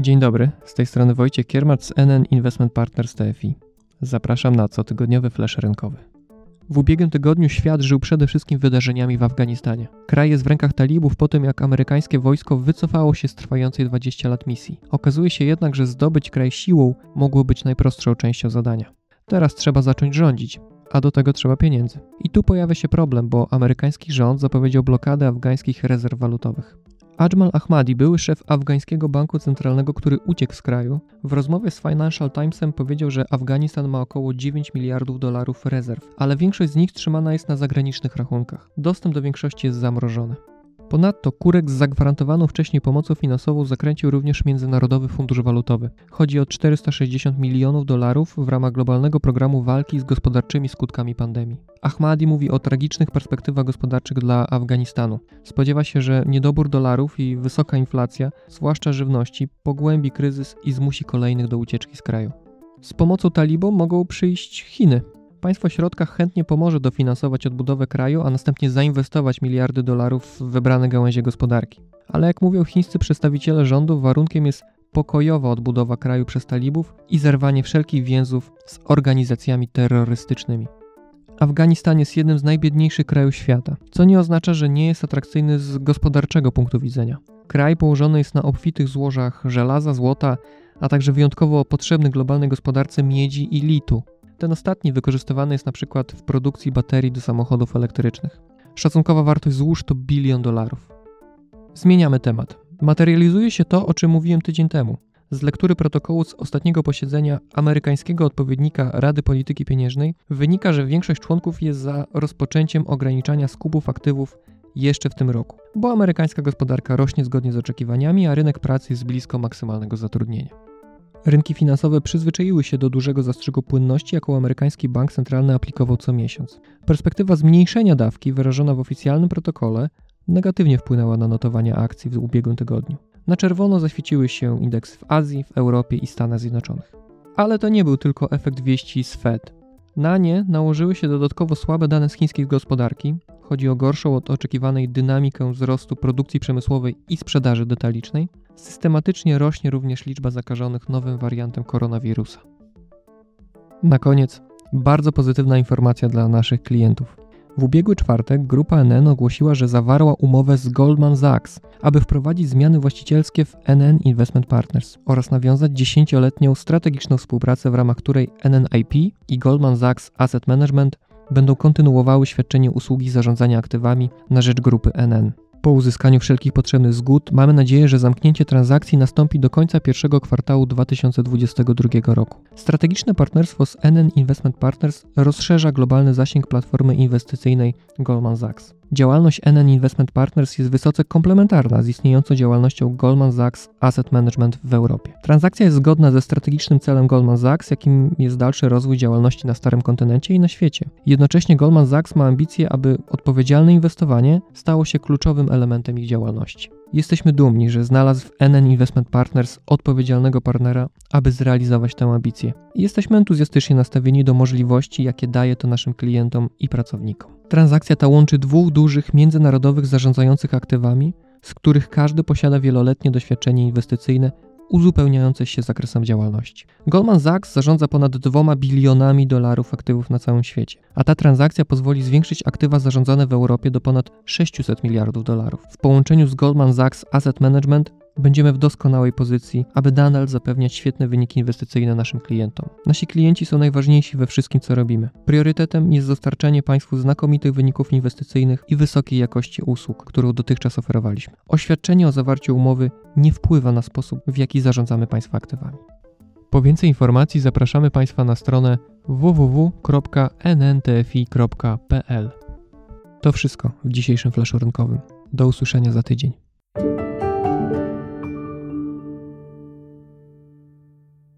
Dzień dobry, z tej strony Wojciech Kiermacz z NN Investment Partners TFI. Zapraszam na cotygodniowy flash rynkowy. W ubiegłym tygodniu świat żył przede wszystkim wydarzeniami w Afganistanie. Kraj jest w rękach talibów po tym, jak amerykańskie wojsko wycofało się z trwającej 20 lat misji. Okazuje się jednak, że zdobyć kraj siłą mogło być najprostszą częścią zadania. Teraz trzeba zacząć rządzić, a do tego trzeba pieniędzy. I tu pojawia się problem, bo amerykański rząd zapowiedział blokadę afgańskich rezerw walutowych. Ajmal Ahmadi, były szef afgańskiego banku centralnego, który uciekł z kraju, w rozmowie z Financial Timesem powiedział, że Afganistan ma około 9 miliardów dolarów rezerw, ale większość z nich trzymana jest na zagranicznych rachunkach. Dostęp do większości jest zamrożony. Ponadto Kurek z zagwarantowaną wcześniej pomocą finansową zakręcił również Międzynarodowy Fundusz Walutowy. Chodzi o 460 milionów dolarów w ramach globalnego programu walki z gospodarczymi skutkami pandemii. Ahmadi mówi o tragicznych perspektywach gospodarczych dla Afganistanu. Spodziewa się, że niedobór dolarów i wysoka inflacja, zwłaszcza żywności, pogłębi kryzys i zmusi kolejnych do ucieczki z kraju. Z pomocą talibom mogą przyjść Chiny. Państwo środka chętnie pomoże dofinansować odbudowę kraju, a następnie zainwestować miliardy dolarów w wybrane gałęzie gospodarki. Ale jak mówią chińscy przedstawiciele rządu, warunkiem jest pokojowa odbudowa kraju przez talibów i zerwanie wszelkich więzów z organizacjami terrorystycznymi. Afganistan jest jednym z najbiedniejszych krajów świata, co nie oznacza, że nie jest atrakcyjny z gospodarczego punktu widzenia. Kraj położony jest na obfitych złożach żelaza, złota, a także wyjątkowo potrzebny globalnej gospodarce miedzi i litu, ten ostatni wykorzystywany jest na przykład w produkcji baterii do samochodów elektrycznych. Szacunkowa wartość złóż to bilion dolarów. Zmieniamy temat. Materializuje się to, o czym mówiłem tydzień temu. Z lektury protokołu z ostatniego posiedzenia amerykańskiego odpowiednika Rady Polityki Pieniężnej wynika, że większość członków jest za rozpoczęciem ograniczania skupów aktywów jeszcze w tym roku, bo amerykańska gospodarka rośnie zgodnie z oczekiwaniami, a rynek pracy jest blisko maksymalnego zatrudnienia. Rynki finansowe przyzwyczaiły się do dużego zastrzyku płynności, jaką amerykański bank centralny aplikował co miesiąc. Perspektywa zmniejszenia dawki wyrażona w oficjalnym protokole negatywnie wpłynęła na notowania akcji w ubiegłym tygodniu. Na czerwono zaświeciły się indeksy w Azji, w Europie i Stanach Zjednoczonych. Ale to nie był tylko efekt wieści z Fed. Na nie nałożyły się dodatkowo słabe dane z chińskiej gospodarki. Chodzi o gorszą od oczekiwanej dynamikę wzrostu produkcji przemysłowej i sprzedaży detalicznej, systematycznie rośnie również liczba zakażonych nowym wariantem koronawirusa. Na koniec bardzo pozytywna informacja dla naszych klientów. W ubiegły czwartek grupa NN ogłosiła, że zawarła umowę z Goldman Sachs, aby wprowadzić zmiany właścicielskie w NN Investment Partners oraz nawiązać dziesięcioletnią strategiczną współpracę, w ramach której NNIP i Goldman Sachs Asset Management będą kontynuowały świadczenie usługi zarządzania aktywami na rzecz grupy NN. Po uzyskaniu wszelkich potrzebnych zgód mamy nadzieję, że zamknięcie transakcji nastąpi do końca pierwszego kwartału 2022 roku. Strategiczne partnerstwo z NN Investment Partners rozszerza globalny zasięg platformy inwestycyjnej Goldman Sachs. Działalność NN Investment Partners jest wysoce komplementarna z istniejącą działalnością Goldman Sachs Asset Management w Europie. Transakcja jest zgodna ze strategicznym celem Goldman Sachs, jakim jest dalszy rozwój działalności na starym kontynencie i na świecie. Jednocześnie Goldman Sachs ma ambicje, aby odpowiedzialne inwestowanie stało się kluczowym elementem ich działalności. Jesteśmy dumni, że znalazł w NN Investment Partners odpowiedzialnego partnera, aby zrealizować tę ambicję. Jesteśmy entuzjastycznie nastawieni do możliwości, jakie daje to naszym klientom i pracownikom. Transakcja ta łączy dwóch dużych międzynarodowych zarządzających aktywami, z których każdy posiada wieloletnie doświadczenie inwestycyjne uzupełniające się zakresem działalności. Goldman Sachs zarządza ponad 2 bilionami dolarów aktywów na całym świecie, a ta transakcja pozwoli zwiększyć aktywa zarządzane w Europie do ponad 600 miliardów dolarów. W połączeniu z Goldman Sachs Asset Management będziemy w doskonałej pozycji, aby nadal zapewniać świetne wyniki inwestycyjne naszym klientom. Nasi klienci są najważniejsi we wszystkim, co robimy. Priorytetem jest dostarczanie Państwu znakomitych wyników inwestycyjnych i wysokiej jakości usług, którą dotychczas oferowaliśmy. Oświadczenie o zawarciu umowy nie wpływa na sposób, w jaki zarządzamy Państwa aktywami. Po więcej informacji zapraszamy Państwa na stronę www.nntfi.pl. To wszystko w dzisiejszym flaszu rynkowym. Do usłyszenia za tydzień.